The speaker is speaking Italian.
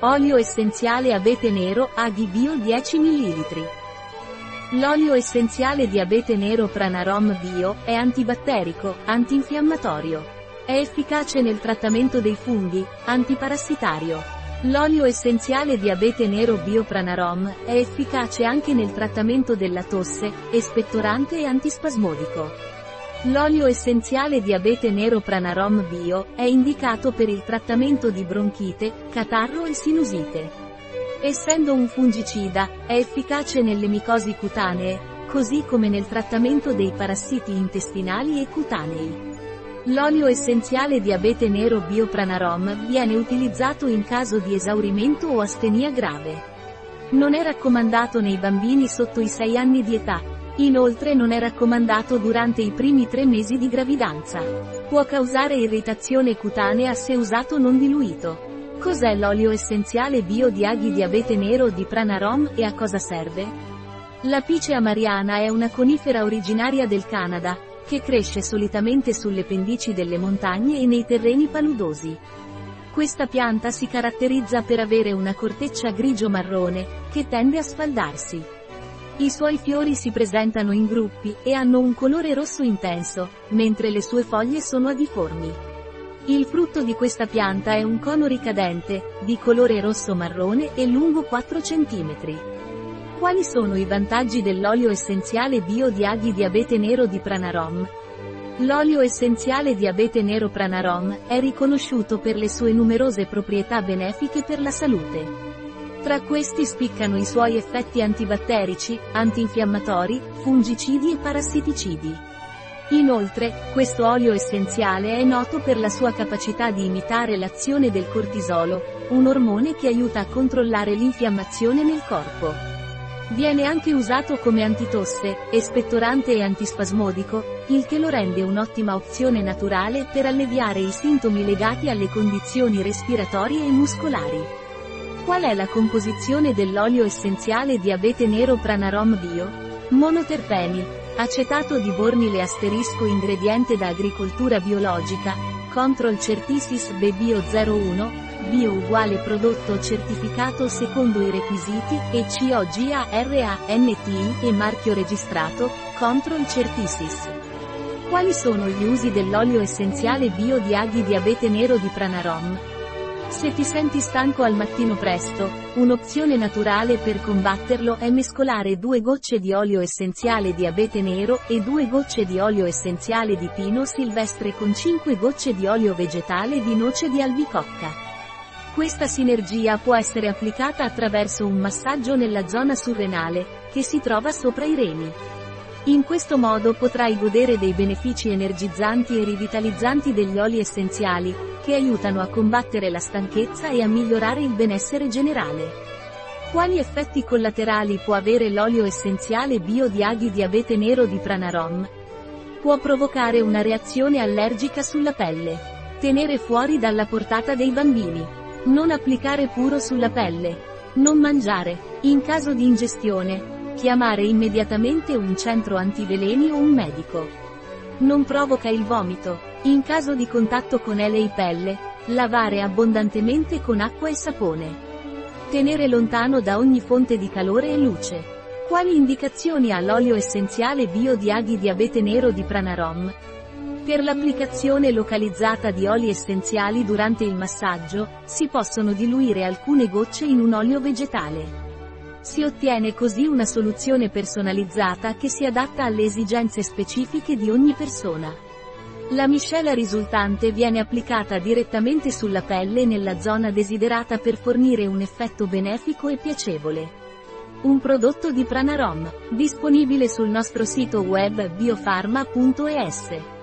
Olio essenziale abete nero, Aghi Bio 10 ml. L'olio essenziale di abete nero Pranarom Bio è antibatterico, antinfiammatorio. È efficace nel trattamento dei funghi, antiparassitario. L'olio essenziale di abete nero Bio Pranarom è efficace anche nel trattamento della tosse, espettorante e antispasmodico. L'olio essenziale di abete nero Pranarom Bio è indicato per il trattamento di bronchite, catarro e sinusite. Essendo un fungicida, è efficace nelle micosi cutanee, così come nel trattamento dei parassiti intestinali e cutanei. L'olio essenziale di abete nero Bio Pranarom viene utilizzato in caso di esaurimento o astenia grave. Non è raccomandato nei bambini sotto i 6 anni di età, Inoltre non è raccomandato durante i primi tre mesi di gravidanza. Può causare irritazione cutanea se usato non diluito. Cos'è l'olio essenziale bio di aghi di abete nero di Pranarom e a cosa serve? La Picea mariana è una conifera originaria del Canada, che cresce solitamente sulle pendici delle montagne e nei terreni paludosi. Questa pianta si caratterizza per avere una corteccia grigio-marrone, che tende a sfaldarsi. I suoi fiori si presentano in gruppi, e hanno un colore rosso intenso, mentre le sue foglie sono adiformi. Il frutto di questa pianta è un cono ricadente, di colore rosso-marrone e lungo 4 cm. Quali sono i vantaggi dell'olio essenziale bio di aghi di abete nero di Pranarom? L'olio essenziale di abete nero Pranarom è riconosciuto per le sue numerose proprietà benefiche per la salute. Tra questi spiccano i suoi effetti antibatterici, antinfiammatori, fungicidi e parassiticidi. Inoltre, questo olio essenziale è noto per la sua capacità di imitare l'azione del cortisolo, un ormone che aiuta a controllare l'infiammazione nel corpo. Viene anche usato come antitosse, espettorante e antispasmodico, il che lo rende un'ottima opzione naturale per alleviare i sintomi legati alle condizioni respiratorie e muscolari. Qual è la composizione dell'olio essenziale di abete nero Pranarom Bio? Monoterpeni, acetato di bornile asterisco ingrediente da agricoltura biologica, Control Certisis BBio 01, bio uguale prodotto certificato secondo i requisiti, e COGARANTI e marchio registrato, Control Certisis. Quali sono gli usi dell'olio essenziale bio di aghi di abete nero di Pranarom? Se ti senti stanco al mattino presto, un'opzione naturale per combatterlo è mescolare due gocce di olio essenziale di abete nero e due gocce di olio essenziale di pino silvestre con 5 gocce di olio vegetale di noce di albicocca. Questa sinergia può essere applicata attraverso un massaggio nella zona surrenale, che si trova sopra i reni. In questo modo potrai godere dei benefici energizzanti e rivitalizzanti degli oli essenziali, che aiutano a combattere la stanchezza e a migliorare il benessere generale. Quali effetti collaterali può avere l'olio essenziale bio di aghi di abete nero di Pranarom? Può provocare una reazione allergica sulla pelle. Tenere fuori dalla portata dei bambini. Non applicare puro sulla pelle. Non mangiare. In caso di ingestione, Chiamare immediatamente un centro antiveleni o un medico. Non provoca il vomito. In caso di contatto con ele e pelle, lavare abbondantemente con acqua e sapone. Tenere lontano da ogni fonte di calore e luce. Quali indicazioni ha l'olio essenziale bio di aghi di abete nero di Pranarom? Per l'applicazione localizzata di oli essenziali durante il massaggio, si possono diluire alcune gocce in un olio vegetale. Si ottiene così una soluzione personalizzata che si adatta alle esigenze specifiche di ogni persona. La miscela risultante viene applicata direttamente sulla pelle nella zona desiderata per fornire un effetto benefico e piacevole. Un prodotto di Pranarom, disponibile sul nostro sito web biofarma.es.